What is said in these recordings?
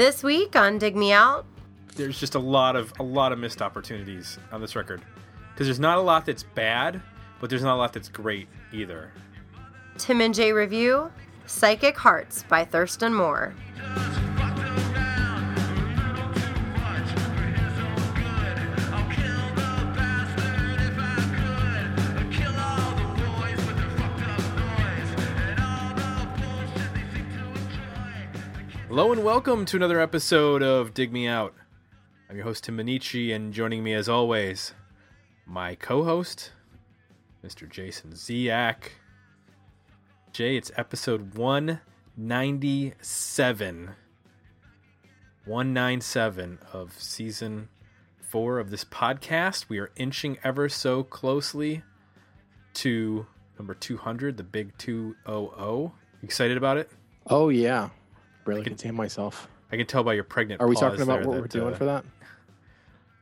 This week on Dig Me Out, there's just a lot of a lot of missed opportunities on this record because there's not a lot that's bad, but there's not a lot that's great either. Tim and Jay review Psychic Hearts by Thurston Moore. Hello and welcome to another episode of Dig Me Out. I'm your host Tim Minichi, and joining me as always, my co-host, Mr. Jason Ziak. Jay, it's episode 197. 197 of season four of this podcast. We are inching ever so closely to number 200, the big 200. Excited about it? Oh, yeah. Barely can- contain myself. I can tell by your pregnant Are we talking about what that, we're doing uh, for that?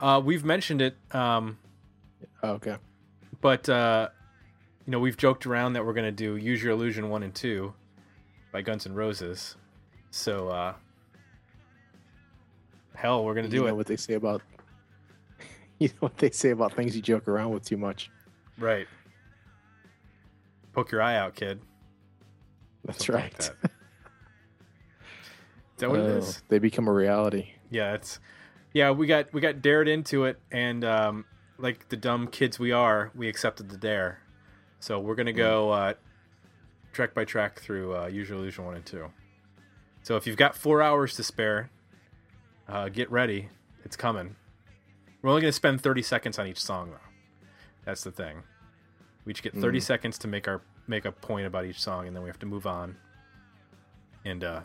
Uh, we've mentioned it, um, Oh, okay. but uh, you know we've joked around that we're going to do "Use Your Illusion" one and two by Guns N' Roses. So uh, hell, we're going to you do know it. what they say about you know what they say about things you joke around with too much. Right. Poke your eye out, kid. That's Something right. like that. Is that what it Oh. They become a reality. Yeah, it's yeah. We got we got dared into it, and um, like the dumb kids we are, we accepted the dare. So we're gonna go uh, track by track through uh, Your Illusion one and two. So if you've got four hours to spare, uh, get ready. It's coming. We're only gonna spend thirty seconds on each song, though. That's the thing. We each get thirty seconds to make our make a point about each song, and then we have to move on. And uh,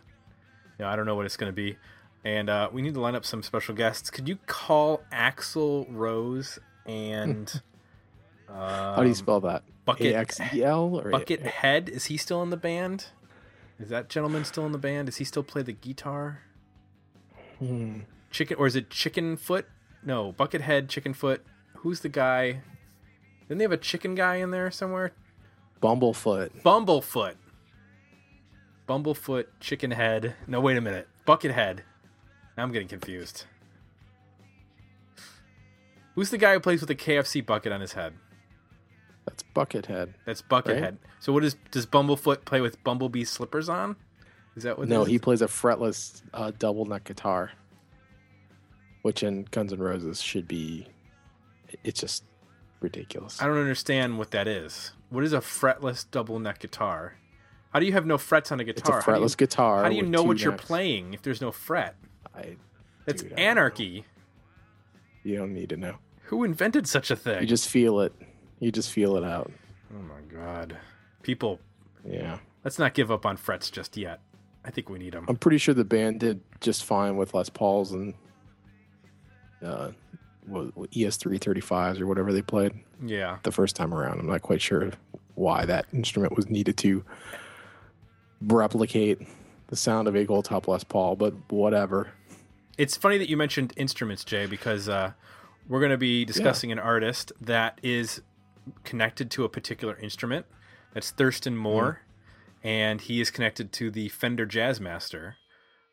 you know, I don't know what it's gonna be and uh, we need to line up some special guests. Could you call Axl Rose and um, How do you spell that? Bucket A X E L or Bucket Head? Is he still in the band? Is that gentleman still in the band? Does he still play the guitar? Hmm. Chicken or is it Chicken Foot? No, Bucket Head, Chicken Foot. Who's the guy? Didn't they have a chicken guy in there somewhere? Bumblefoot. Bumblefoot. Bumblefoot, Chicken Head. No, wait a minute. Buckethead. Now I'm getting confused. Who's the guy who plays with a KFC bucket on his head? That's Buckethead. That's Buckethead. Right. So what is does Bumblefoot play with Bumblebee slippers on? Is that what? No, he plays a fretless uh, double neck guitar, which in Guns N' Roses should be. It's just ridiculous. I don't understand what that is. What is a fretless double neck guitar? How do you have no frets on a guitar? It's a guitar? How you- fretless guitar. How do you know what you're necks. playing if there's no fret? I, That's Dude, I don't know. anarchy. you don't need to know. Who invented such a thing? You just feel it. You just feel it out. Oh my god. People, Yeah. let's not give up on frets just yet. I think we need them. I'm pretty sure the band did just fine with Les Pauls and uh, what, what, ES335s or whatever they played Yeah. the first time around. I'm not quite sure why that instrument was needed to replicate the sound of a gold top Les Paul, but whatever. It's funny that you mentioned instruments, Jay, because uh, we're going to be discussing an artist that is connected to a particular instrument. That's Thurston Moore, and he is connected to the Fender Jazzmaster.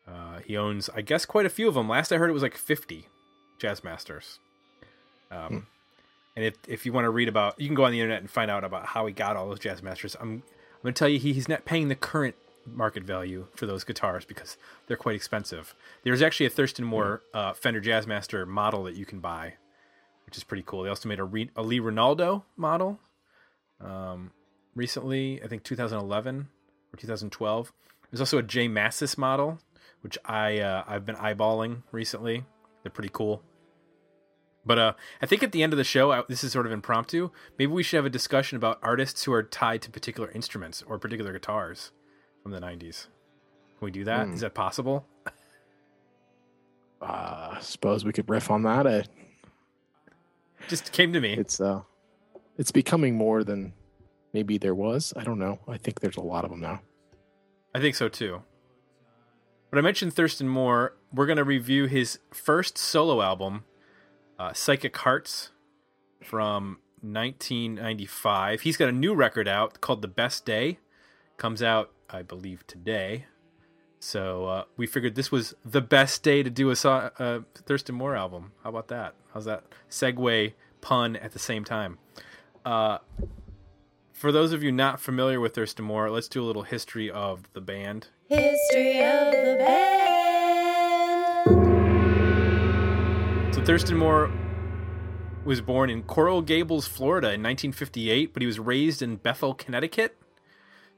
Uh, he owns, I guess, quite a few of them. Last I heard, it was like 50 Jazzmasters. Um, And if, if you want to read about, you can go on the internet and find out about how he got all those Jazzmasters. I'm, I'm going to tell you, he, he's not paying the current market value for those guitars because they're quite expensive. There's actually a Thurston Moore uh, Fender Jazzmaster model that you can buy, which is pretty cool. They also made a, Re- a Lee Ranaldo model um, recently, I think 2011 or 2012. There's also a J Mascis model, which I uh, I've been eyeballing recently. They're pretty cool. But uh, I think at the end of the show, I, this is sort of impromptu. Maybe we should have a discussion about artists who are tied to particular instruments or particular guitars from the '90s. Can we do that? Is that possible? Uh, suppose we could riff on that. Just came to me. it's uh, it's becoming more than maybe there was. I don't know. I think there's a lot of them now. I think so too. But I mentioned Thurston Moore. We're going to review his first solo album, uh, Psychic Hearts, from 1995. He's got a new record out called The Best Day. Comes out, I believe, today. So uh, we figured this was the best day to do a, so- a Thurston Moore album. How about that? How's that segue pun at the same time? Uh, for those of you not familiar with Thurston Moore, let's do a little history of the band. History of the band. Thurston Moore was born in Coral Gables, Florida in 1958, but he was raised in Bethel, Connecticut.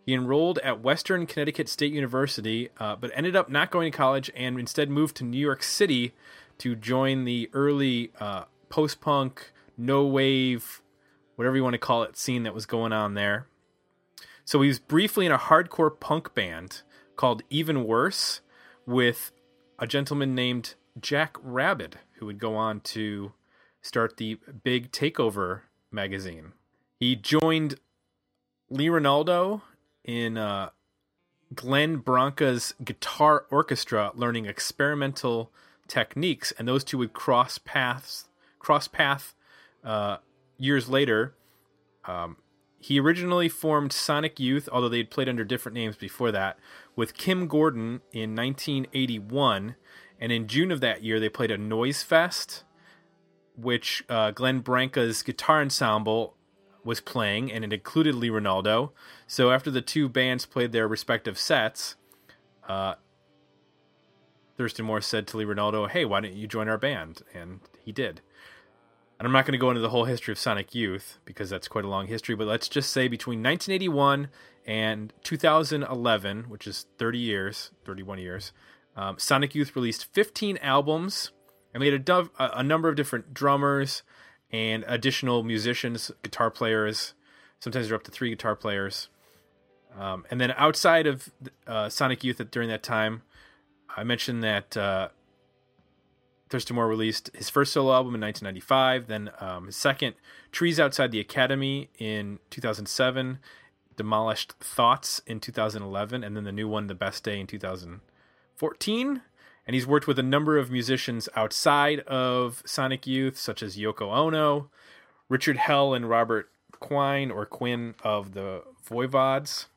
He enrolled at Western Connecticut State University, uh, but ended up not going to college and instead moved to New York City to join the early uh, post punk, no wave, whatever you want to call it, scene that was going on there. So he was briefly in a hardcore punk band called Even Worse with a gentleman named Jack Rabid, who would go on to start the Big Takeover magazine. He joined Lee Ranaldo in uh, Glenn Branca's guitar orchestra, learning experimental techniques, and those two would cross paths. Cross path uh, years later. Um, he originally formed Sonic Youth, although they'd played under different names before that, with Kim Gordon in 1981. And in June of that year, they played a Noise Fest, which uh, Glenn Branca's guitar ensemble was playing, and it included Lee Ranaldo. So after the two bands played their respective sets, uh, Thurston Moore said to Lee Ranaldo, "Hey, why don't you join our band?" And he did. And I'm not going to go into the whole history of Sonic Youth because that's quite a long history, but let's just say between 1981 and 2011, which is 30 years, 31 years, um, Sonic Youth released 15 albums and they had a, a number of different drummers and additional musicians, guitar players. Sometimes they're up to three guitar players. Um, and then outside of uh, Sonic Youth at, during that time, I mentioned that uh, Thurston Moore released his first solo album in 1995, then um, his second, Trees Outside the Academy, in 2007, Demolished Thoughts in 2011, and then the new one, The Best Day, in 2014. And he's worked with a number of musicians outside of Sonic Youth, such as Yoko Ono, Richard Hell, and Robert Quine or Quinn of the Voivods,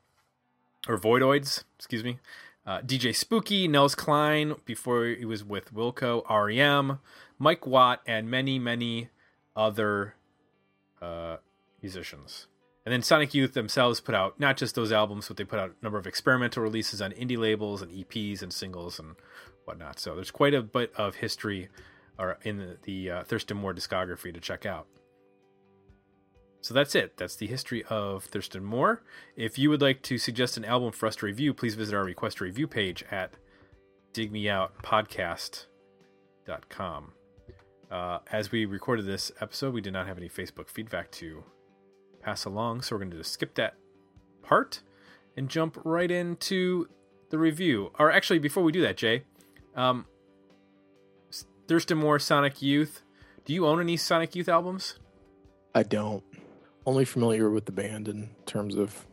or Voidoids, excuse me. Uh, DJ Spooky, Nels Cline, before he was with Wilco, REM, Mike Watt, and many, many other uh, musicians. And then Sonic Youth themselves put out not just those albums, but they put out a number of experimental releases on indie labels and EPs and singles and whatnot. So there's quite a bit of history or in the, the uh, Thurston Moore discography to check out. So that's it. That's the history of Thurston Moore. If you would like to suggest an album for us to review, please visit our request review page at digmeoutpodcast.com. Uh, as we recorded this episode, we did not have any Facebook feedback to pass along, so we're going to just skip that part and jump right into the review. Or actually, before we do that, Jay, um, Thurston Moore, Sonic Youth. Do you own any Sonic Youth albums? I don't. Only familiar with the band in terms of,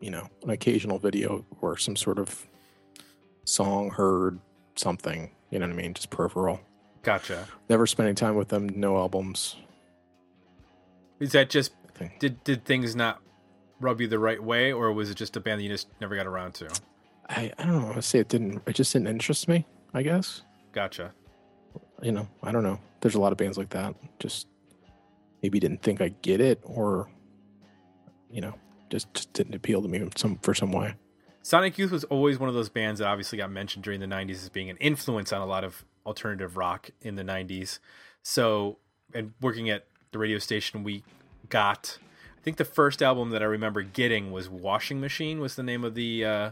you know, an occasional video or some sort of song heard, something. You know what I mean? Just peripheral. Gotcha. Never spending time with them. No albums. Is that just Thing. did did things not rub you the right way, or was it just a band that you just never got around to? I, I don't know. I say it didn't. It just didn't interest me. I guess. Gotcha. You know. I don't know. There's a lot of bands like that. Just maybe didn't think I get it, or you know, just just didn't appeal to me some for some way. Sonic Youth was always one of those bands that obviously got mentioned during the 90s as being an influence on a lot of alternative rock in the 90s. So, and working at the radio station, we got, I think the first album that I remember getting was Washing Machine, was the name of the uh,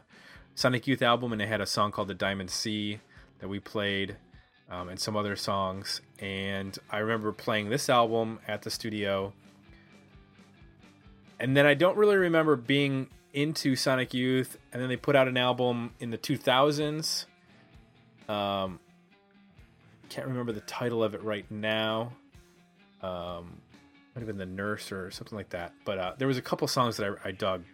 Sonic Youth album. And it had a song called The Diamond Sea that we played um, and some other songs. And I remember playing this album at the studio. And then I don't really remember being into Sonic Youth, and then they put out an album in the 2000s. Um, can't remember the title of it right now. Um, might have been the Nurse or something like that. But uh, there was a couple songs that I, I dug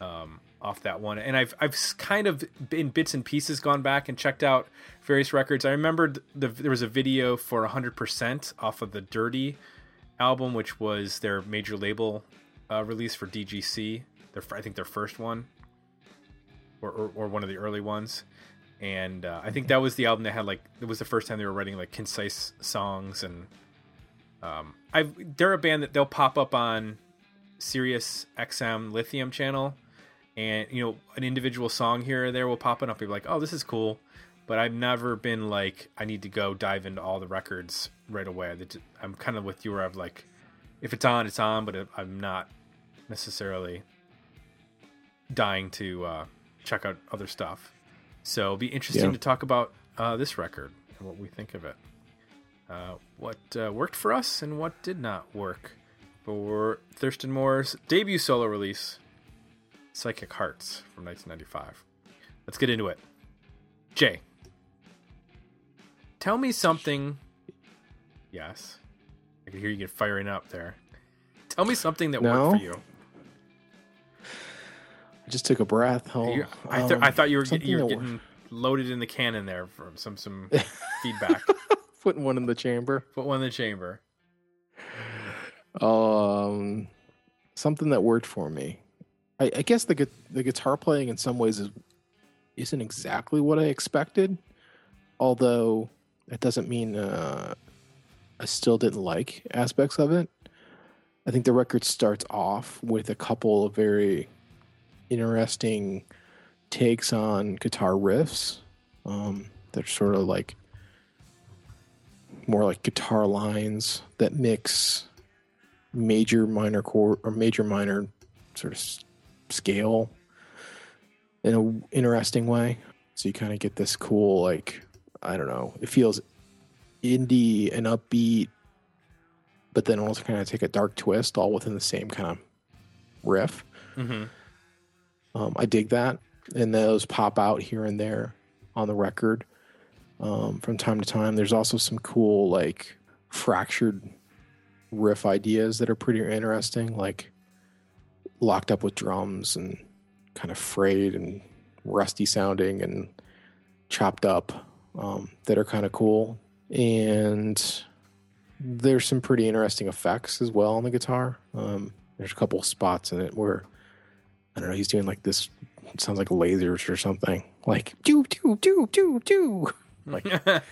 um, off that one, and I've I've kind of in bits and pieces gone back and checked out various records. I remembered the there was a video for 100% off of the Dirty album, which was their major label uh, release for DGC. Their I think their first one. or, or, or one of the early ones. And uh, I think that was the album that had like it was the first time they were writing like concise songs and um, I they're a band that they'll pop up on Sirius XM Lithium channel, and you know an individual song here or there will pop up. And be like, oh, this is cool, but I've never been like I need to go dive into all the records right away. I'm kind of with you where I'm like, if it's on, it's on, but I'm not necessarily dying to uh, check out other stuff. So it'll be interesting yeah. to talk about uh, this record and what we think of it. Uh, what uh, worked for us and what did not work for Thurston Moore's debut solo release, Psychic Hearts from 1995. Let's get into it. Jay, tell me something. Yes, I can hear you get firing up there. Tell me something that no. worked for you. I just took a breath. Oh, I, th- um, I, thought you were, getting, you were getting loaded in the cannon there from some some feedback. Putting one in the chamber. Put one in the chamber. Um, something that worked for me. I, I guess the the guitar playing in some ways is isn't exactly what I expected. Although that doesn't mean uh, I still didn't like aspects of it. I think the record starts off with a couple of very interesting takes on guitar riffs. Um, they're sort of like more like guitar lines that mix major minor chord or major minor sort of scale in an interesting way. So you kind of get this cool, like, I don't know, it feels indie and upbeat, but then also kind of take a dark twist all within the same kind of riff. Mm-hmm. Um, I dig that. And those pop out here and there on the record um, from time to time. There's also some cool, like, fractured riff ideas that are pretty interesting, like locked up with drums and kind of frayed and rusty sounding and chopped up um, that are kind of cool. And there's some pretty interesting effects as well on the guitar. Um, there's a couple spots in it where I don't know, he's doing like this sounds like lasers or something. Like do do do do do like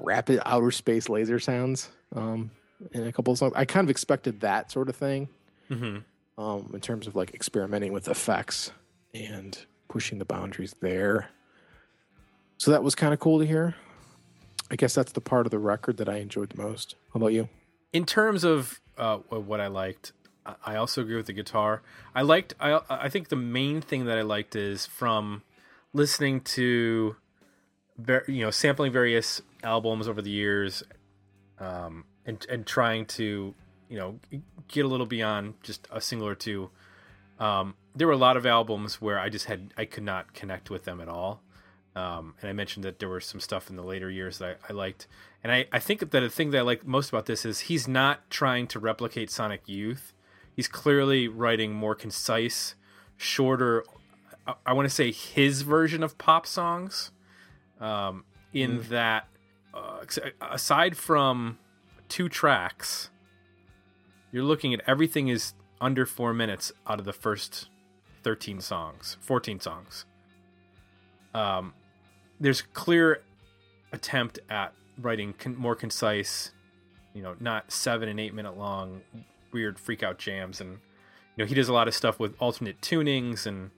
rapid outer space laser sounds. Um, in a couple of songs. I kind of expected that sort of thing mm-hmm. um, in terms of like experimenting with effects and pushing the boundaries there. So that was kind of cool to hear. I guess that's the part of the record that I enjoyed the most. How about you? In terms of uh, what I liked, I also agree with the guitar. I liked. I I think the main thing that I liked is from listening to, you know, sampling various albums over the years, um, and and trying to you know get a little beyond just a single or two. Um, there were a lot of albums where I just had I could not connect with them at all. Um, and I mentioned that there were some stuff in the later years that I, I, liked. And I, I think that the thing that I like most about this is he's not trying to replicate Sonic Youth. He's clearly writing more concise, shorter, I, I want to say his version of pop songs. Um, in mm. that, uh, aside from two tracks, you're looking at everything is under four minutes out of the first 13 songs, 14 songs. Um, there's clear attempt at writing con- more concise, you know, not seven and eight minute long weird freak out jams. And, you know, he does a lot of stuff with alternate tunings. And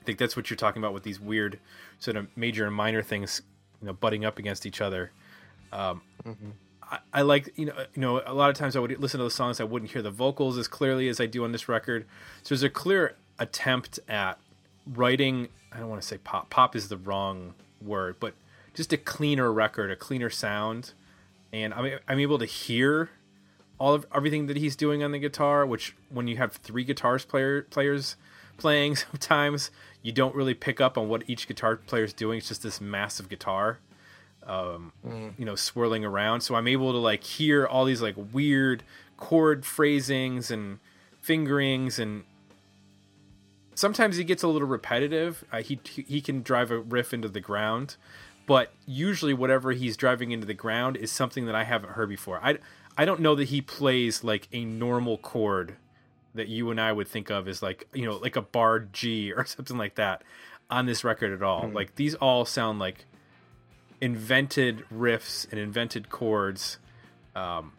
I think that's what you're talking about with these weird sort of major and minor things, you know, butting up against each other. Um, mm-hmm. I, I, like you know you know a lot of times I would listen to the songs I wouldn't hear the vocals as clearly as I do on this record. So there's a clear attempt at writing. I don't want to say pop. Pop is the wrong word, but just a cleaner record, a cleaner sound, and I'm I'm able to hear all of everything that he's doing on the guitar. Which when you have three guitars player players playing, sometimes you don't really pick up on what each guitar player is doing. It's just this massive guitar um, mm. you know, swirling around. So I'm able to like hear all these like weird chord phrasings and fingerings, and sometimes he gets a little repetitive. Uh, he he can drive a riff into the ground, but usually whatever he's driving into the ground is something that I haven't heard before. I I don't know that he plays like a normal chord that you and I would think of as like you know like a bar G or something like that on this record at all. Mm-hmm. Like these all sound like invented riffs and invented chords. Um,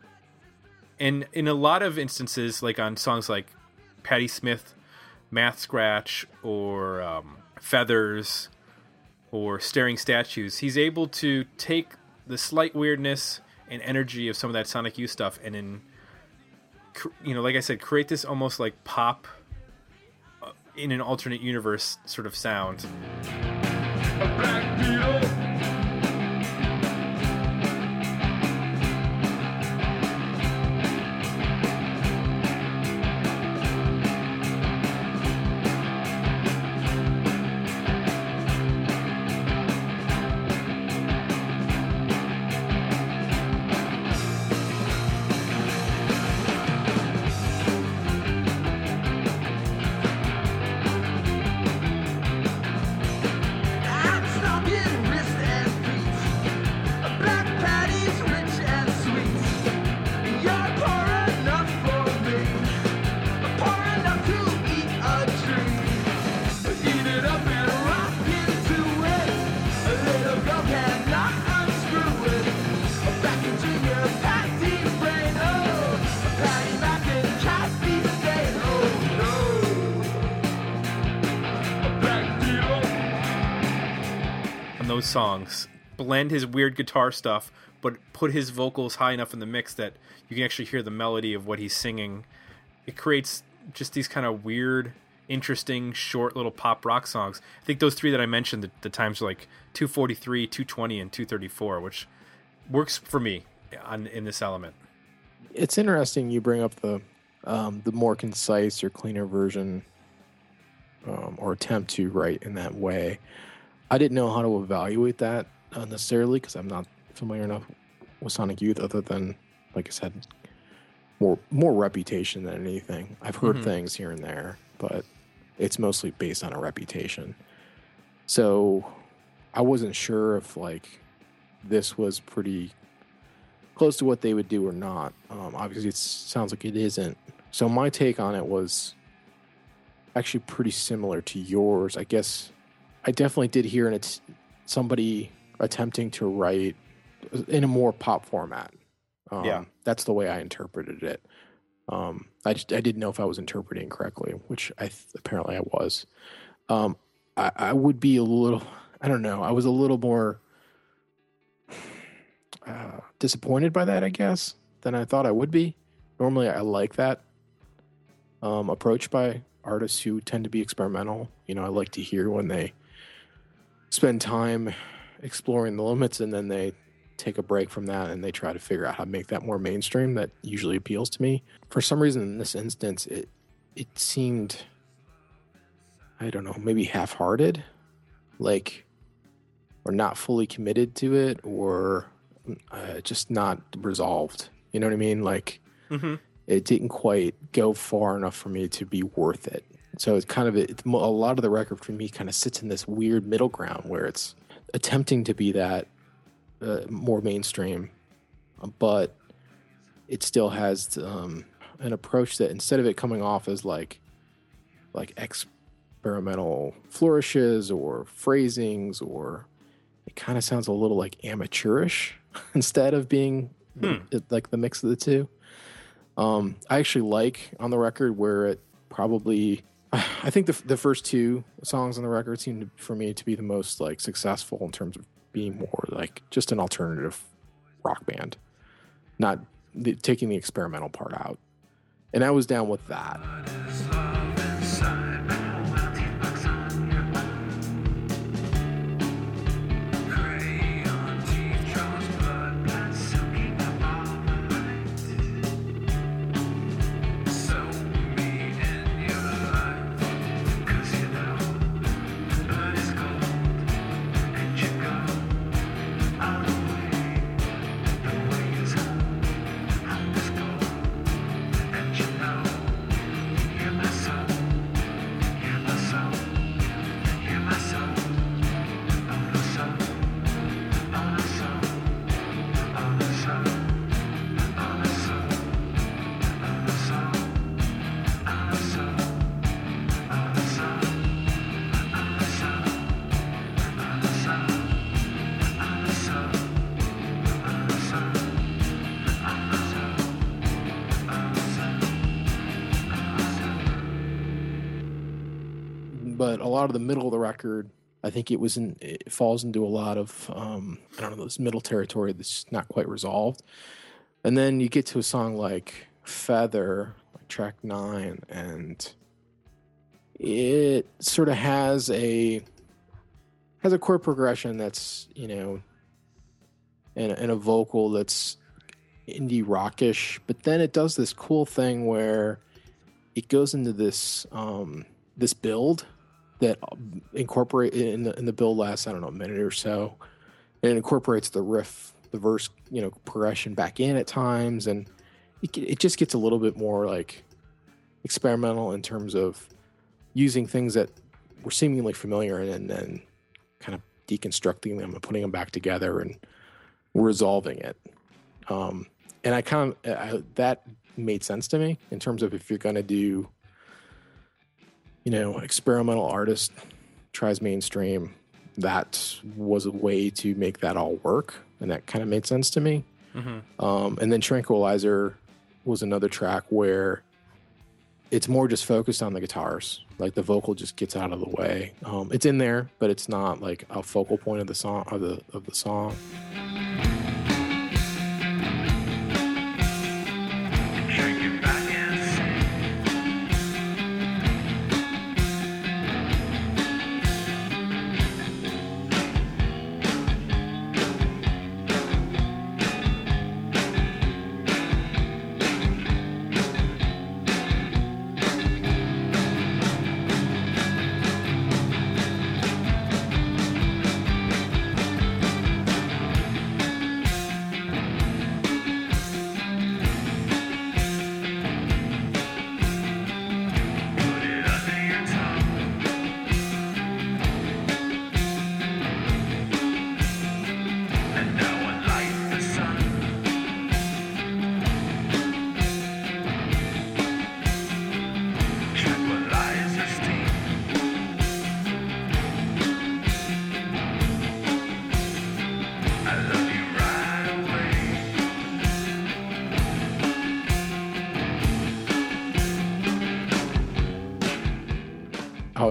and in a lot of instances, like on songs like Patti Smith, Math Scratch, or um, Feathers, or Staring Statues, he's able to take the slight weirdness and energy of some of that Sonic Youth stuff and in you know, like I said, create this almost like pop uh, in an alternate universe sort of sound. Songs, blend his weird guitar stuff, but put his vocals high enough in the mix that you can actually hear the melody of what he's singing. It creates just these kind of weird, interesting, short little pop rock songs. I think those three that I mentioned, the, the times are like 243, 220, and 234, which works for me on in this element. It's interesting you bring up the um, the more concise or cleaner version um, or attempt to write in that way. I didn't know how to evaluate that uh, necessarily because I'm not familiar enough with Sonic Youth, other than, like I said, more more reputation than anything. I've heard Mhm. things here and there, but it's mostly based on a reputation. So I wasn't sure if like this was pretty close to what they would do or not. Um, obviously, it sounds like it isn't. So my take on it was actually pretty similar to yours. I guess I definitely did hear and it's somebody attempting to write in a more pop format. Um, Yeah. that's the way I interpreted it. Um, I just I didn't know if I was interpreting correctly, which I th- apparently I was. Um, I, I would be a little. I don't know. I was a little more uh, disappointed by that, I guess, than I thought I would be. Normally, I like that um, approach by artists who tend to be experimental. You know, I like to hear when they spend time exploring the limits and then they take a break from that and they try to figure out how to make that more mainstream. That usually appeals to me. For some reason, in this instance, it it seemed I don't know, maybe half-hearted, like or not fully committed to it, or uh, just not resolved. You know what I mean? Like Mm-hmm. it didn't quite go far enough for me to be worth it. So it's kind of it's, a lot of the record for me kind of sits in this weird middle ground where it's attempting to be that uh, more mainstream, but it still has um, an approach that instead of it coming off as like like experimental flourishes or phrasings or it kind of sounds a little like amateurish instead of being the- like the mix of the two. Um, I actually like on the record where it probably. I think the the first two songs on the record seem for me to be the most like successful in terms of being more like just an alternative rock band, not the, taking the experimental part out. And I was down with that. Lot of the middle of the record, I think it was in it falls into a lot of um, I don't know this middle territory that's not quite resolved. And then you get to a song like Feather, like track nine, and it sort of has a has a chord progression that's you know and, and a vocal that's indie rockish but then it does this cool thing where it goes into this um this build that incorporate in the in the build lasts i don't know a minute or so and it incorporates the riff the verse you know progression back in at times and it, it just gets a little bit more like experimental in terms of using things that were seemingly familiar and then kind of deconstructing them and putting them back together and resolving it. Um, and I kind of I, that made sense to me in terms of if you're going to do, you know, experimental artist tries mainstream, that was a way to make that all work, and that kind of made sense to me. Um, and then Tranquilizer was another track where it's more just focused on the guitars. Like the vocal just gets out of the way. Um, it's in there, but it's not like a focal point of the song of the of the song.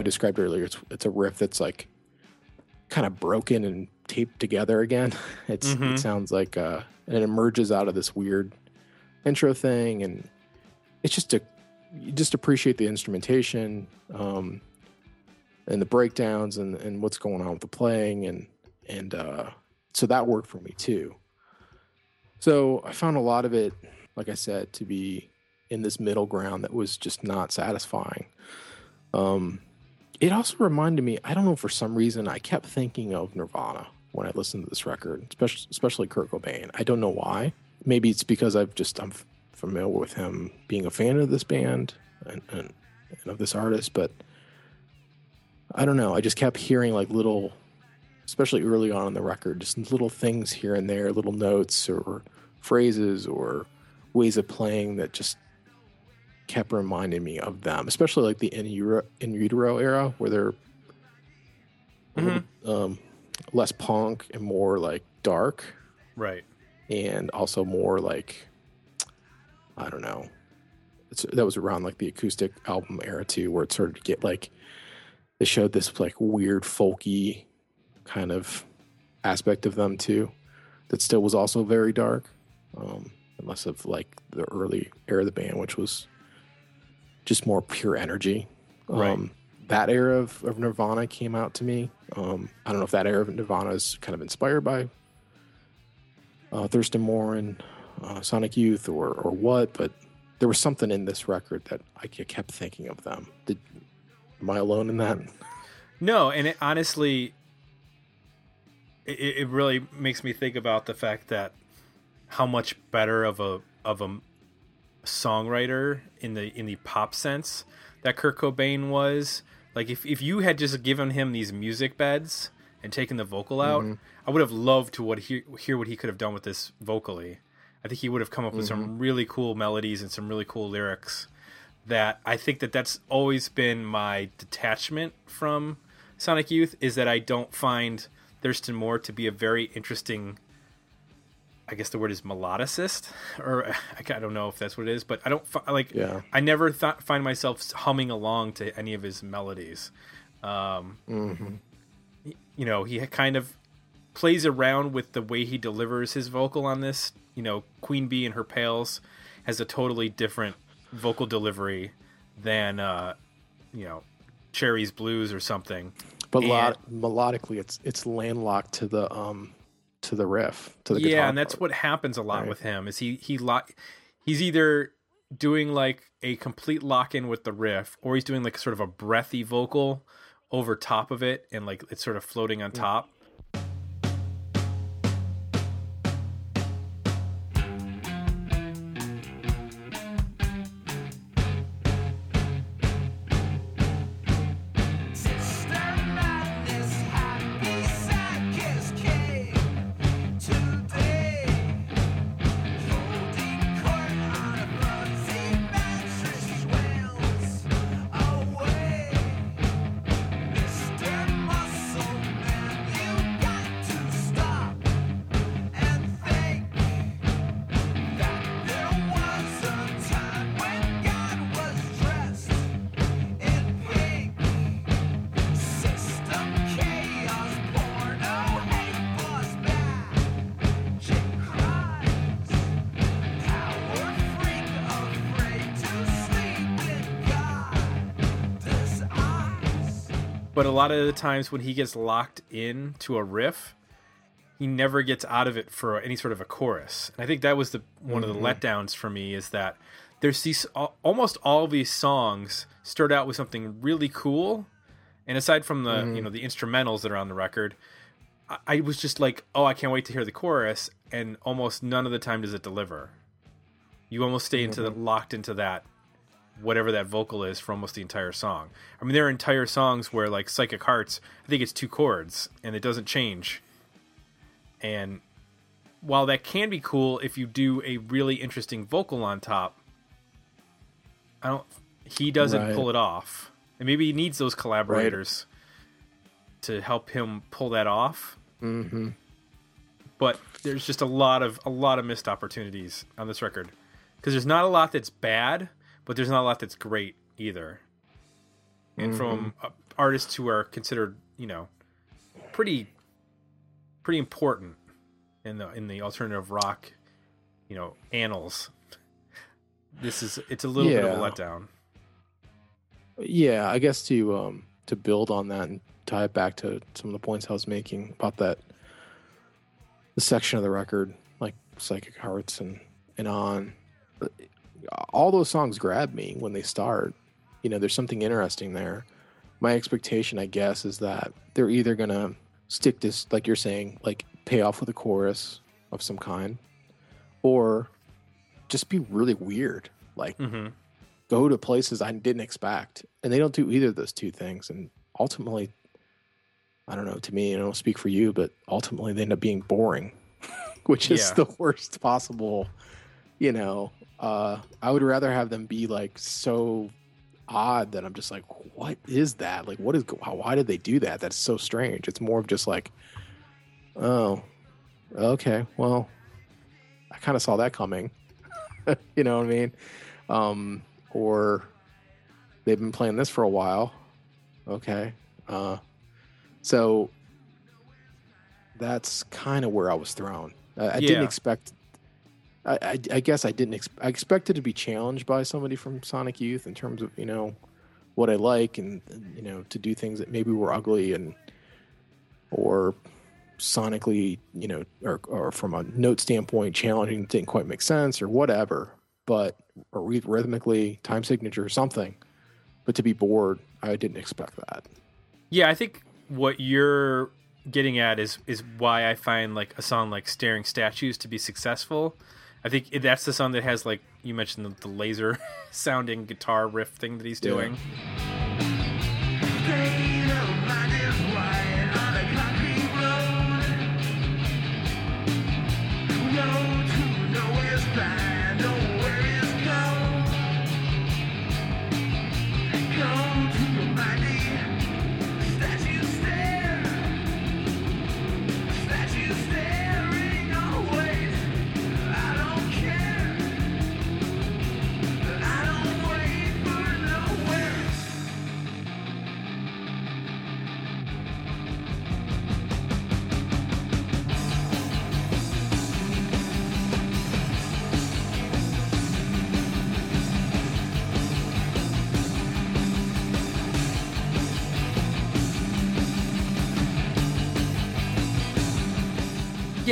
Described earlier, it's it's a riff that's like kind of broken and taped together again. It's it sounds like uh, and it emerges out of this weird intro thing, and it's just a you just appreciate the instrumentation um, and the breakdowns and and what's going on with the playing and and uh, so that worked for me too. So I found a lot of it, like I said, to be in this middle ground that was just not satisfying. Um, it also reminded me, I don't know, for some reason, I kept thinking of Nirvana when I listened to this record, especially, especially Kurt Cobain. I don't know why. Maybe it's because I've just, I'm familiar with him being a fan of this band and, and, and of this artist, but I don't know. I just kept hearing like little, especially early on in the record, just little things here and there, little notes or phrases or ways of playing that just kept reminding me of them, especially like the in utero, in utero era where they're little, um, less punk and more like dark Right. and also more like I don't know. It's, that was around like the acoustic album era too, where it started to get like they showed this like weird folky kind of aspect of them too, that still was also very dark, um, unless of like the early era of the band, which was just more pure energy. Right. Um, that era of, of Nirvana came out to me. Um, I don't know if that era of Nirvana is kind of inspired by uh, Thurston Moore and uh, Sonic Youth or or what, but there was something in this record that I kept thinking of them. Did am I alone in that? No, and it honestly, it, it really makes me think about the fact that how much better of a of a songwriter in the in the pop sense that Kurt Cobain was. Like if if you had just given him these music beds and taken the vocal out, mm-hmm. I would have loved to what he, hear what he could have done with this vocally. I think he would have come up with some mm-hmm. really cool melodies and some really cool lyrics that I think that that's always been my detachment from Sonic Youth is that I don't find Thurston Moore to be a very interesting I guess the word is melodicist or I don't know if that's what it is but I don't like Yeah. I never thought find myself humming along to any of his melodies Um, hmm you know, he kind of plays around with the way he delivers his vocal on this. You know, Queen Bee and her Pals has a totally different vocal delivery than uh, you know, Cherry's Blues or something. But And- lot, melodically, it's it's landlocked to the um to the riff to the yeah, and that's part. what happens a lot Right. with him. Is he he lo- he's either doing like a complete lock in with the riff, or he's doing like sort of a breathy vocal over top of it, and like it's sort of floating on mm. top. But a lot of the times when he gets locked in to a riff, he never gets out of it for any sort of a chorus. And I think that was the one of the mm-hmm. letdowns for me is that there's these almost all these songs start out with something really cool, and aside from the you mm-hmm. know the instrumentals that are on the record, I, I was just like, oh, I can't wait to hear the chorus, and almost none of the time does it deliver. You almost stay into the, mm-hmm. locked into that whatever that vocal is for almost the entire song. I mean, there are entire songs where, like Psychic Hearts, I think it's two chords and it doesn't change. And while that can be cool if you do a really interesting vocal on top, I don't. He doesn't Right. pull it off, and maybe he needs those collaborators to help him pull that off. hmm But there's just a lot of a lot of missed opportunities on this record because there's not a lot that's bad, but there's not a lot that's great either. And from uh, artists who are considered, you know, pretty pretty important in the in the alternative rock, you know, annals. This is it's a little bit of a letdown. Yeah, I guess to um to build on that and tie it back to some of the points I was making about that the section of the record, like Psychic Hearts and and on all those songs grab me when they start. You know, there's something interesting there. My expectation, I guess, is that they're either gonna stick this, like you're saying, like pay off with a chorus of some kind, or just be really weird. Like mm-hmm. go to places I didn't expect. And they don't do either of those two things. And ultimately, I don't know, to me, and I don't speak for you, but ultimately they end up being boring, which is Yeah. the worst possible, you know. Uh, I would rather have them be like so odd that I'm just like, what is that? Like, what is, why, why did they do that? That's so strange. It's more of just like, oh, okay, well, I kind of saw that coming. you know what I mean? Um, or they've been playing this for a while. Okay. Uh, so that's kind of where I was thrown. I, I Yeah. didn't expect. I, I, I guess I didn't. Ex- I expected to be challenged by somebody from Sonic Youth in terms of you know what I like and, and, you know to do things that maybe were ugly and or sonically you know or, or from a note standpoint challenging didn't quite make sense or whatever but or rhythmically time signature or something but to be bored i didn't expect that Yeah, I think what you're getting at is is why I find like a song like "Staring Statues" to be successful. I think that's the song that has like you mentioned the, the laser sounding guitar riff thing that he's doing. State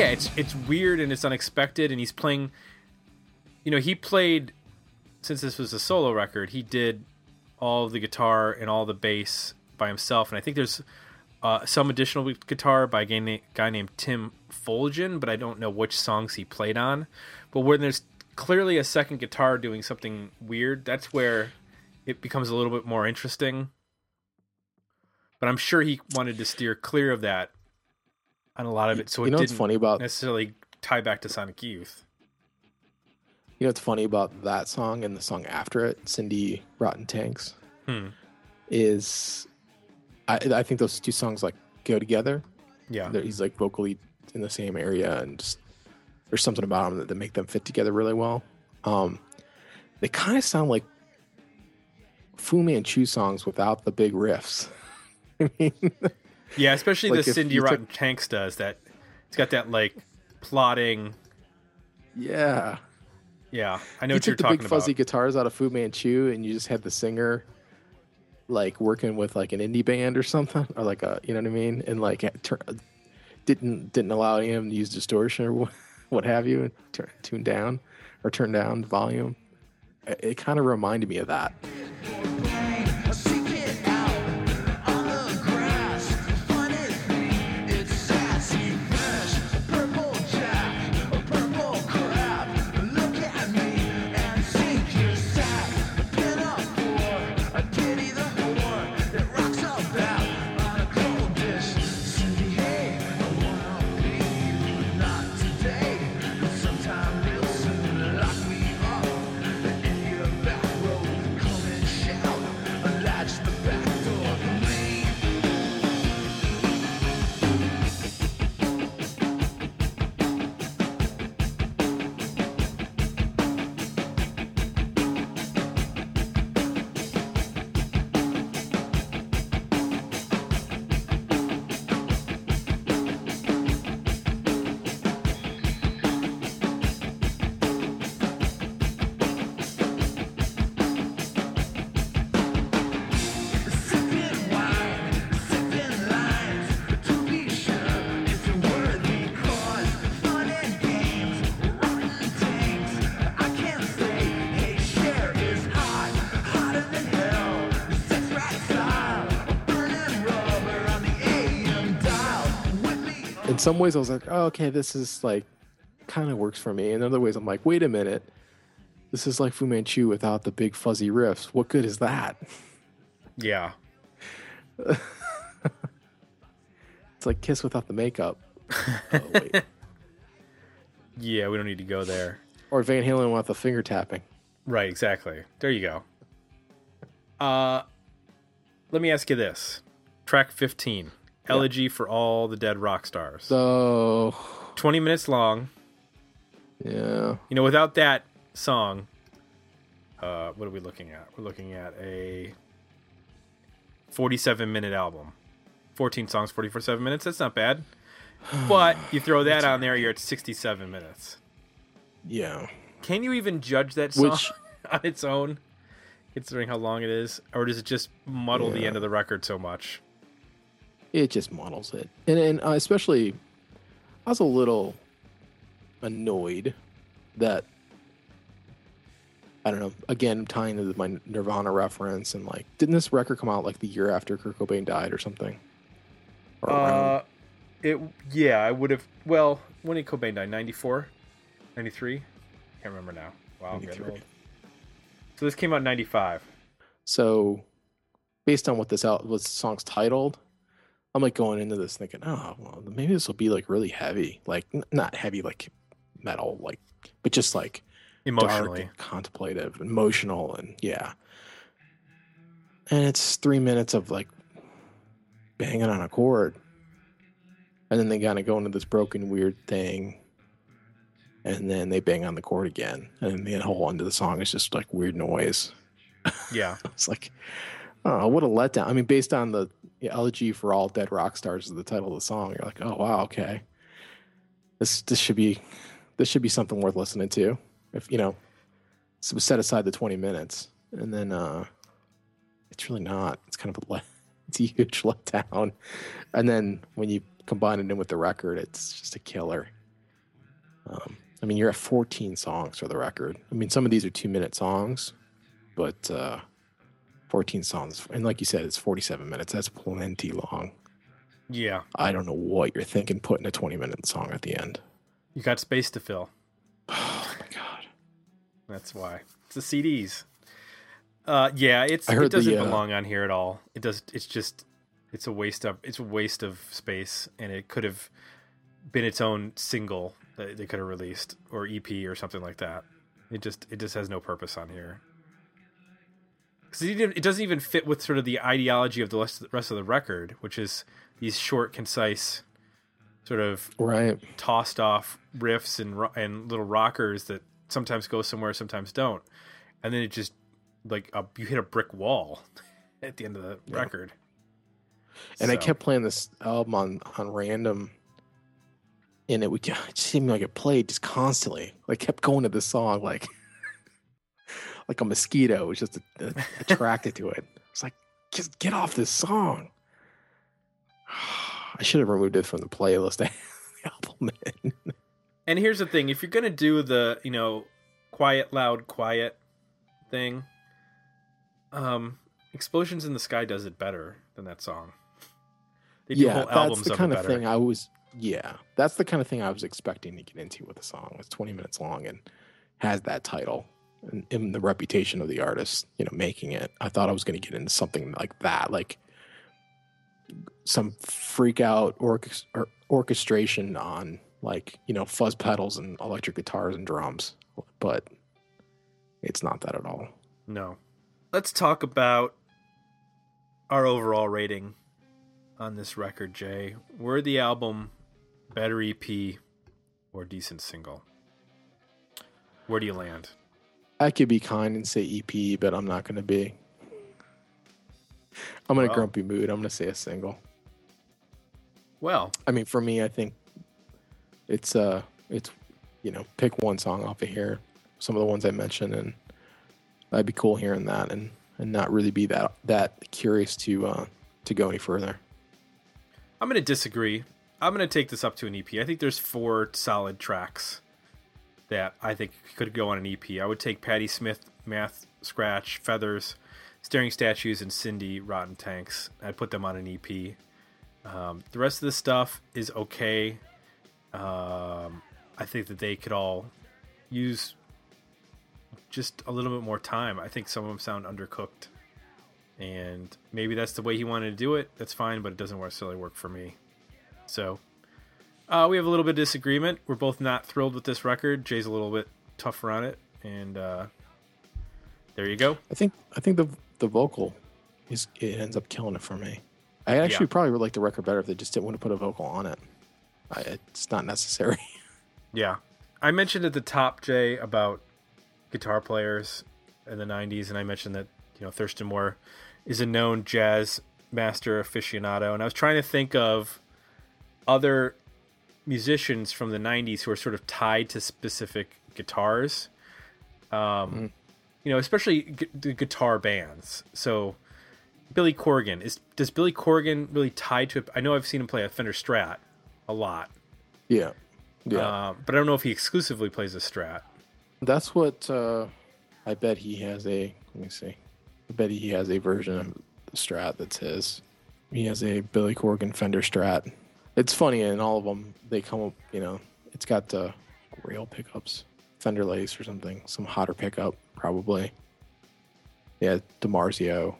yeah, it's it's weird and it's unexpected, and he's playing. You know, he played since this was a solo record. He did all the guitar and all the bass by himself, and I think there's uh, some additional guitar by a guy, na- guy named Tim Foljahn, but I don't know which songs he played on. But when there's clearly a second guitar doing something weird, that's where it becomes a little bit more interesting. But I'm sure he wanted to steer clear of that on a lot of it, so you it know what's didn't funny about necessarily tie back to Sonic Youth. you know what's funny about that song and the song after it, Cindy Rotten Tanx, Hmm. is I I think those two songs like go together. Yeah, They're- He's like vocally in the same area, and just there's something about them that, that make them fit together really well. Um, they kind of sound like Fu Manchu songs without the big riffs. I mean, yeah, especially Like the Cindy you took- Rotten Tanx does that. It's got that like plotting. yeah. Yeah, I know you what you're took the talking big fuzzy about. guitars out of Fu Manchu, and you just had the singer like working with like an indie band or something, or like a you know what I mean, and like didn't didn't allow him to use distortion or wh- what have you, and turn tune down or turn down the volume. It, it kind of reminded me of that. Some ways, I was like, oh, okay, this is like kind of works for me. In other ways, I'm like, wait a minute, this is like Fu Manchu without the big fuzzy riffs. What good is that? Yeah, It's like Kiss without the makeup. oh, wait. yeah, we don't need to go there. Or Van Halen without the finger tapping. Right, exactly. There you go. Uh, let me ask you this: track fifteen, "Elegy for All the Dead Rock Stars," So, twenty minutes long. yeah. You know, without that song, uh, what are we looking at? We're looking at a forty-seven minute album, fourteen songs, forty-four-seven minutes. That's not bad. But you throw that on there, you're at sixty-seven minutes. Yeah. Can you even judge that song Which- on its own, considering how long it is, or does it just muddle the end of the record so much? It just models it. And, and uh, especially, I was a little annoyed that, I don't know, again, tying to my Nirvana reference and like, didn't this record come out like the year after Kurt Cobain died or something? Or? Uh, it yeah, I would have. Well, when did Cobain die? 94? 93? Can't remember now. Wow, I'm getting old. So this came out in 95. So, based on what this out what the song's titled, I'm like going into this thinking, oh, well, maybe this will be like really heavy, like n- not heavy like metal, like, but just like Emotionally. dark, contemplative, emotional, and yeah. And it's three minutes of like banging on a chord, and then they kind of go into this broken, weird thing, and then they bang on the chord again, and then the whole end of the song is just like weird noise. Yeah. It's like, oh, what a letdown. I mean, based on the elegy for all dead rock stars is the title of the song. You're like, oh wow, okay. This this should be this should be something worth listening to. If you know, set aside the 20 minutes, and then uh it's really not. It's kind of a let, it's a huge letdown. And then when you combine it in with the record, it's just a killer. Um, I mean, you're at 14 songs for the record. I mean, some of these are two minute songs, but uh, 14 songs, and like you said, it's 47 minutes. That's plenty long. Yeah, I don't know what you're thinking putting a 20 minute song at the end. you got space to fill. Oh my god. That's why it's the CDs. Uh, yeah, it's it doesn't the, uh, belong on here at all. It does. It's just it's a waste of it's a waste of space, and it could have been its own single that they could have released or EP or something like that. It just it just has no purpose on here because it, it doesn't even fit with sort of the ideology of the rest, of the record, which is these short, concise, sort of Right. tossed off riffs and and little rockers that sometimes go somewhere, sometimes don't, and then it just like a, you hit a brick wall at the end of the Yeah. record. And I kept playing this album on on random, and it would it just seemed like it played just constantly. Like kept going to the song like like a mosquito was just attracted to it. It's like just get off this song. I should have removed it from the playlist. The album. And here's the thing: if you're gonna do the you know quiet, loud, quiet thing, um, "Explosions in the Sky" does it better than that song. They do yeah, whole that's the of kind it of thing I was. Yeah, that's the kind of thing I was expecting to get into with the song. It's 20 minutes long and has that title and, and the reputation of the artist, you know, making it. I thought I was going to get into something like that, like some freak out or orchestration on like you know fuzz pedals and electric guitars and drums, but it's not that at all. No. Let's talk about our overall rating on this record, Jay. Were the album better EP or decent single? Where do you land? I could be kind and say EP, but I'm not going to be. I'm in a grumpy mood. I'm going to say a single. Well, I mean, for me, I think it's uh, it's you know, pick one song off of here. Some of the ones I mentioned, and I'd be cool hearing that, and and not really be that that curious to uh to go any further. I'm going to disagree. I'm going to take this up to an EP. I think there's four solid tracks that I think could go on an EP. I would take Patti Smith, Math Scratch, Feathers, Staring Statues, and Cindy, Rotten Tanx. I'd put them on an EP. Um, the rest of the stuff is okay. Um, I think that they could all use just a little bit more time. I think some of them sound undercooked and maybe that's the way he wanted to do it. That's fine, but it doesn't necessarily work for me. So uh, we have a little bit of disagreement. We're both not thrilled with this record. Jay's a little bit tougher on it, and uh, there you go. I think I think the the vocal is it ends up killing it for me. I actually Yeah. probably would like the record better if they just didn't want to put a vocal on it. I, it's not necessary. Yeah, I mentioned at the top, Jay, about guitar players in the '90s, and I mentioned that you know Thurston Moore is a known jazz master aficionado, and I was trying to think of other musicians from the 90s who are sort of tied to specific guitars um, you know especially gu- the guitar bands so billy corgan is does billy corgan really tie to i know i've seen him play a fender strat a lot yeah, yeah. um, but i don't know if he exclusively plays a strat That's what uh, I bet he has a. Let me see. I bet he has a version of the Strat that's his. He has a Billy Corgan Fender Strat. It's funny, in all of them, they come up. You know, it's got the rail pickups, Fender lace or something, some hotter pickup probably. Yeah, DiMarzio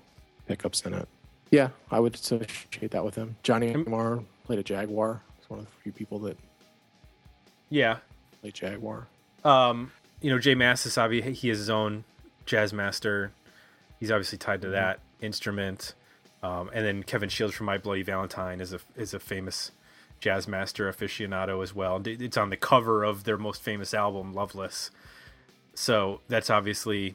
pickups in it. Yeah, I would associate that with him. Johnny Marr played a Jaguar. He's one of the few people that yeah play Jaguar. um, you know J Mascis obviously he has his own Jazzmaster he's obviously tied to that instrument um, and then kevin shields from my bloody valentine is a is a famous Jazzmaster aficionado as well And it's on the cover of their most famous album loveless so that's obviously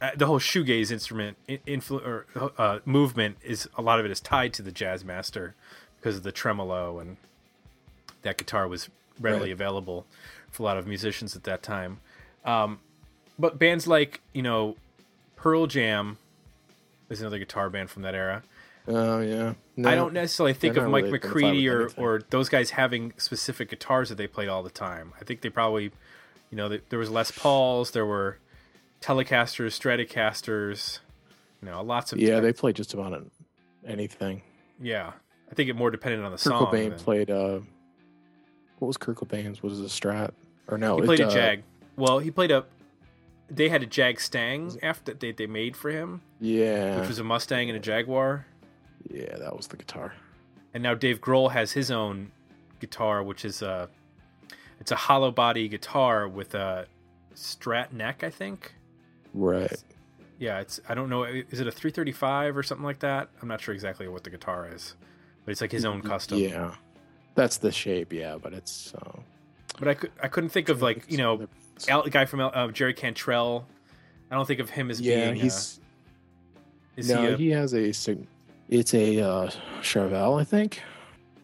uh, the whole shoegaze instrument in- influ- or uh, movement is a lot of it is tied to the Jazzmaster because of the tremolo and that guitar was readily Right. available for a lot of musicians at that time. Um, but bands like you know Pearl Jam is another guitar band from that era. Oh yeah. No, I don't necessarily think of Mike really McCready or, anything. or those guys having specific guitars that they played all the time. I think they probably, you know, there was Les Pauls, there were Telecasters, Stratocasters, you know, lots of Yeah, they played just about anything. yeah. I think it more depended on the Kurt song. Cobain than- played. uh What was Kurt Cobain's? Was it a Strat or no? he it, played a uh, Jag. Well, he played a. They had a Jag-Stang after they they made for him, Yeah, which was a Mustang and a Jaguar. Yeah, that was the guitar. and now Dave Grohl has his own guitar, which is a it's a hollow body guitar with a Strat neck, I think. Right. Yeah, it's I don't know, is it a 335 or something like that? I'm not sure exactly what the guitar is, but it's like his own custom. Yeah, that's the shape. Yeah, but it's. Uh, But I could I couldn't think of like you know Al, the guy from uh, Jerry Cantrell. I don't think of him as Yeah, being. he's uh, is no, he a, he has a. It's a uh, Charvel, I think.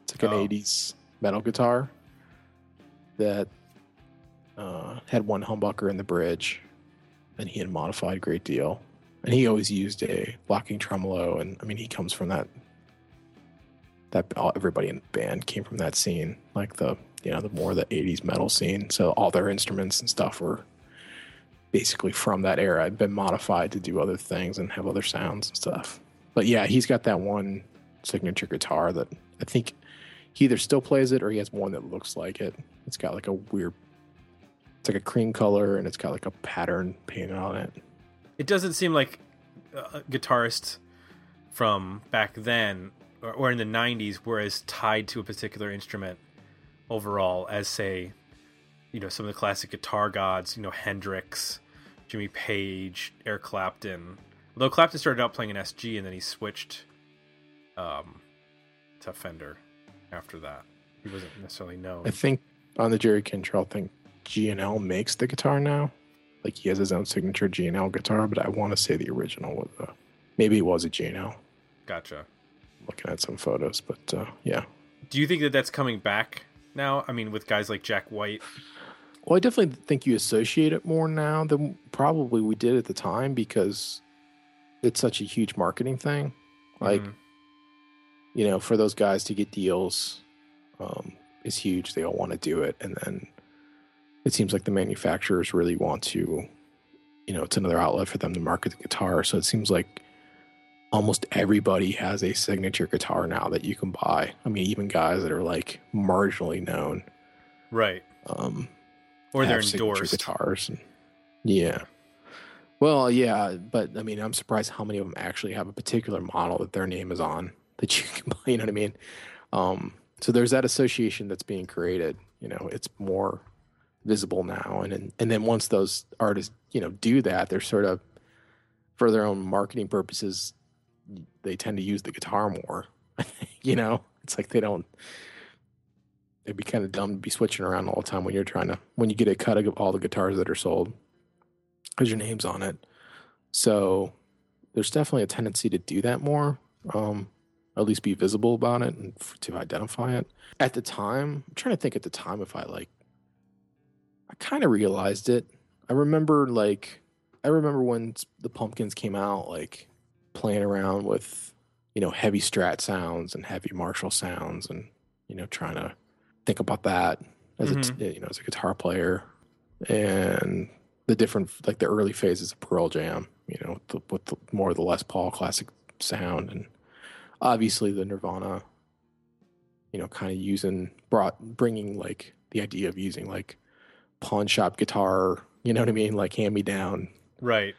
It's like an Oh. '80s metal guitar that uh, had one humbucker in the bridge, and he had modified a great deal. And he always used a locking tremolo, and I mean, he comes from that. That all, everybody in the band came from that scene, like the you know the more the '80s metal scene. So all their instruments and stuff were basically from that era. I'd been modified to do other things and have other sounds and stuff. But yeah, he's got that one signature guitar that I think he either still plays it or he has one that looks like it. It's got like a weird, it's like a cream color and it's got like a pattern painted on it. it doesn't seem like uh, guitarists from back then or, or in the 90s were as tied to a particular instrument overall as say you know some of the classic guitar gods you know hendrix jimmy page eric clapton although clapton started out playing an sg and then he switched um, to fender after that he wasn't necessarily known I think on the Jerry Cantrell thing, G&L makes the guitar now. Like he has his own signature G&L guitar, but I want to say the original was a, maybe it was a G&L. gotcha Looking at some photos, but uh, yeah. do you think that that's coming back now i mean with guys like jack white Well, I definitely think you associate it more now than probably we did at the time because it's such a huge marketing thing. Like, Mhm. you know, for those guys to get deals um, is huge. They all want to do it. And then it seems like the manufacturers really want to, you know, it's another outlet for them to market the guitar. So it seems like almost everybody has a signature guitar now that you can buy. I mean, even guys that are like marginally known. right Um, or they're endorsed guitars. And, yeah. Well, yeah, but I mean, I'm surprised how many of them actually have a particular model that their name is on that you can buy. You know what I mean? Um, so there's that association that's being created. You know, it's more visible now, and and, and then once those artists, you know, do that, they're sort of for their own marketing purposes. They tend to use the guitar more. you know, it's like they don't it'd be kind of dumb to be switching around all the time when you're trying to when you get a cut of all the guitars that are sold because your name's on it. So there's definitely a tendency to do that more um at least be visible about it and f- to identify it. At the time i'm trying to think at the time if i like i kind of realized it. I remember like i remember when the pumpkins came out like playing around with you know heavy strat sounds and heavy marshall sounds and you know trying to think about that as a t- you know as a guitar player. And the different like the early phases of Pearl Jam you know with the, with the, more of the Les Paul classic sound and obviously the Nirvana you know kind of using brought bringing like the idea of using like pawn shop guitar you know what I mean like hand me down right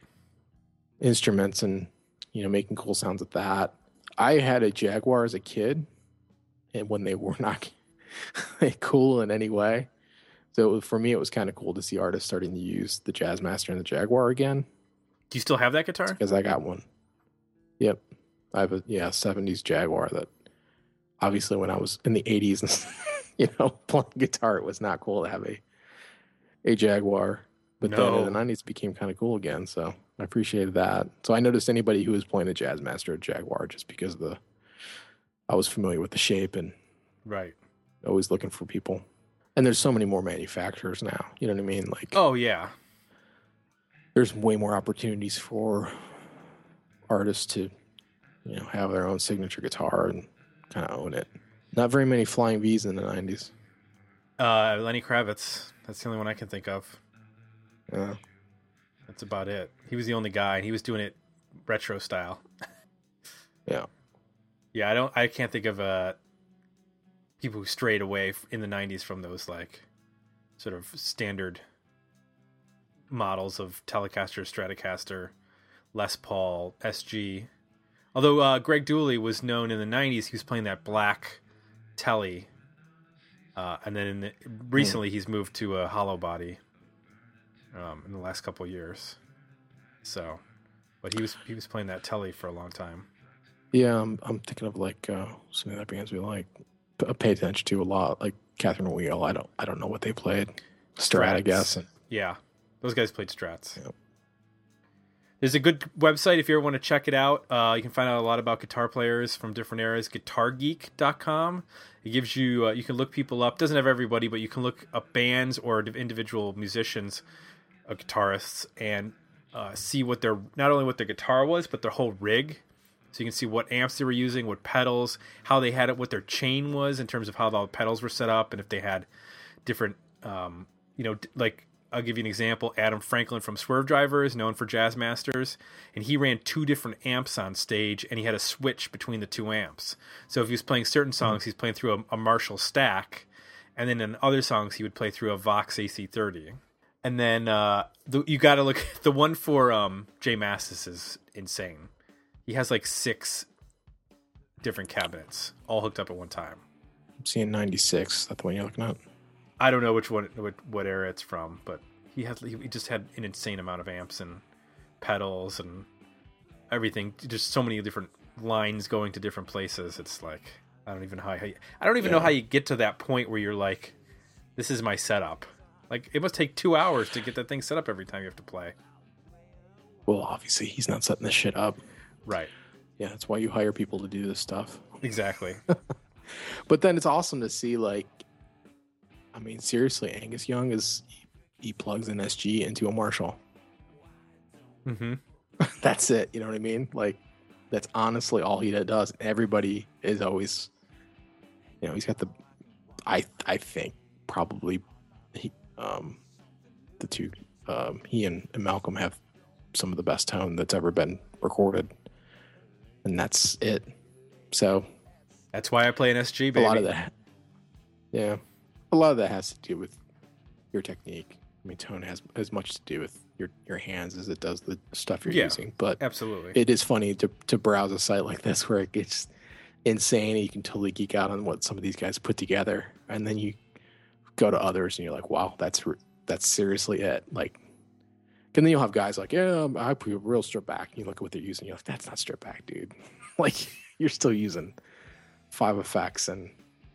instruments and you know making cool sounds with that. I had a Jaguar as a kid, and when they were not cool in any way, so it was, for me it was kind of cool to see artists starting to use the Jazzmaster and the Jaguar again do you still have that guitar because I got one. Yep, I have a yeah '70s Jaguar that obviously when I was in the '80s and you know playing guitar, it was not cool to have a a Jaguar. But then No. in the '90s, it became kind of cool again. So I appreciated that. So I noticed anybody who was playing a Jazzmaster or Jaguar just because of the I was familiar with the shape and right always looking for people. And there's so many more manufacturers now. You know what I mean? Like oh yeah there's way more opportunities for artists to you know, have their own signature guitar and kind of own it. Not very many Flying V's in the '90s. Uh, Lenny Kravitz. That's the only one I can think of. Yeah. That's about it. He was the only guy, and he was doing it retro style. Yeah. Yeah, I don't. I can't think of uh people who strayed away in the '90s from those like sort of standard models of Telecaster, Stratocaster, Les Paul, SG. Although uh, Greg Dulli was known in the '90s, he was playing that black Telly, uh, and then in the, recently he's moved to a hollow body. Um, in the last couple years, so, but he was he was playing that Telly for a long time. Yeah, I'm, I'm thinking of like uh, some of the bands we like, pay attention to a lot, like Catherine Wheel. I don't, I don't know what they played. Strat, I guess. And, Yeah, those guys played Strats. Yep. There's a good website if you ever want to check it out. Uh, you can find out a lot about guitar players from different eras. GuitarGeek.com. It gives you uh, you can look people up. Doesn't have everybody, but you can look up bands or individual musicians, uh, guitarists, and uh, see what their not only what their guitar was, but their whole rig. So you can see what amps they were using, what pedals, how they had it, what their chain was in terms of how all the pedals were set up, and if they had different um, you know, like I'll give you an example. Adam Franklin from Swervedriver is known for Jazzmasters, and he ran two different amps on stage, and he had a switch between the two amps. So if he was playing certain songs, he's playing through a, a Marshall stack, and then in other songs, he would play through a Vox AC30. And then uh, the, you got to look. The one for um, J Mascis is insane. He has like six different cabinets, all hooked up at one time. I'm seeing 96. Is that the one you're looking at? I don't know which one, what, what era it's from, but he had he just had an insane amount of amps and pedals and everything. Just so many different lines going to different places. It's like I don't even know how you, I don't even know how you get to that point where you're like, this is my setup. Like it must take two hours to get that thing set up every time you have to play. Well, obviously, he's not setting this shit up. Right. Yeah, that's why you hire people to do this stuff. Exactly. But then it's awesome to see, like, I mean, seriously, Angus Young is he plugs an SG into a Marshall. hmm that's it. You know what I mean? Like, that's honestly all he does. Everybody is always, you know, he's got the, I I think probably, he um, the two, um, he and, and Malcolm have some of the best tone that's ever been recorded, and that's it. So That's why I play an SG. a lot of that, yeah, a lot of that has to do with your technique. I mean, tone has as much to do with your your hands as it does the stuff you're Yeah. using. But Absolutely. it is funny to to browse a site like this where it gets insane and you can totally geek out on what some of these guys put together and then you go to others and you're like wow that's that's seriously it like and then you'll have guys like yeah um, i put a real strip back and you look at what they're using you're like that's not strip back dude like you're still using five effects and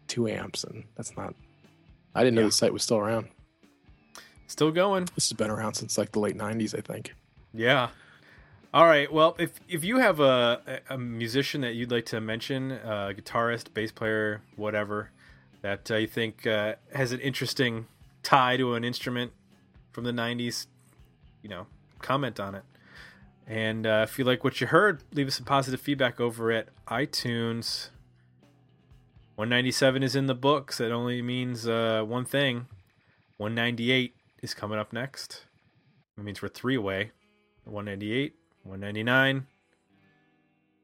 two amps and that's not i didn't know Yeah. the site was still around Still going. this has been around since like the late 90s i think Yeah. All right. Well, if if you have a a musician that you'd like to mention, a guitarist, bass player, whatever, that uh, you think uh, has an interesting tie to an instrument from the '90s, you know, comment on it. And uh, if you like what you heard, leave us some positive feedback over at iTunes. 197 is in the books. That only means uh, one thing. 198 is coming up next. It means we're three away. 198, 199,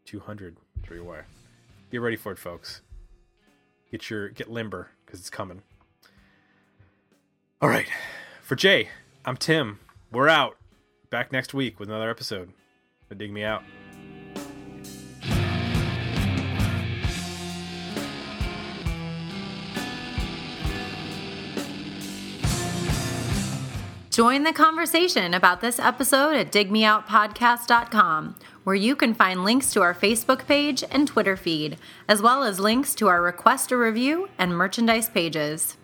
200, three away. Get ready for it, folks. Get your get limber because it's coming. All right, for Jay, I'm Tim. We're out. Back next week with another episode. But Dig me out. Join the conversation about this episode at digmeoutpodcast.com, where you can find links to our Facebook page and Twitter feed, as well as links to our request a review and merchandise pages.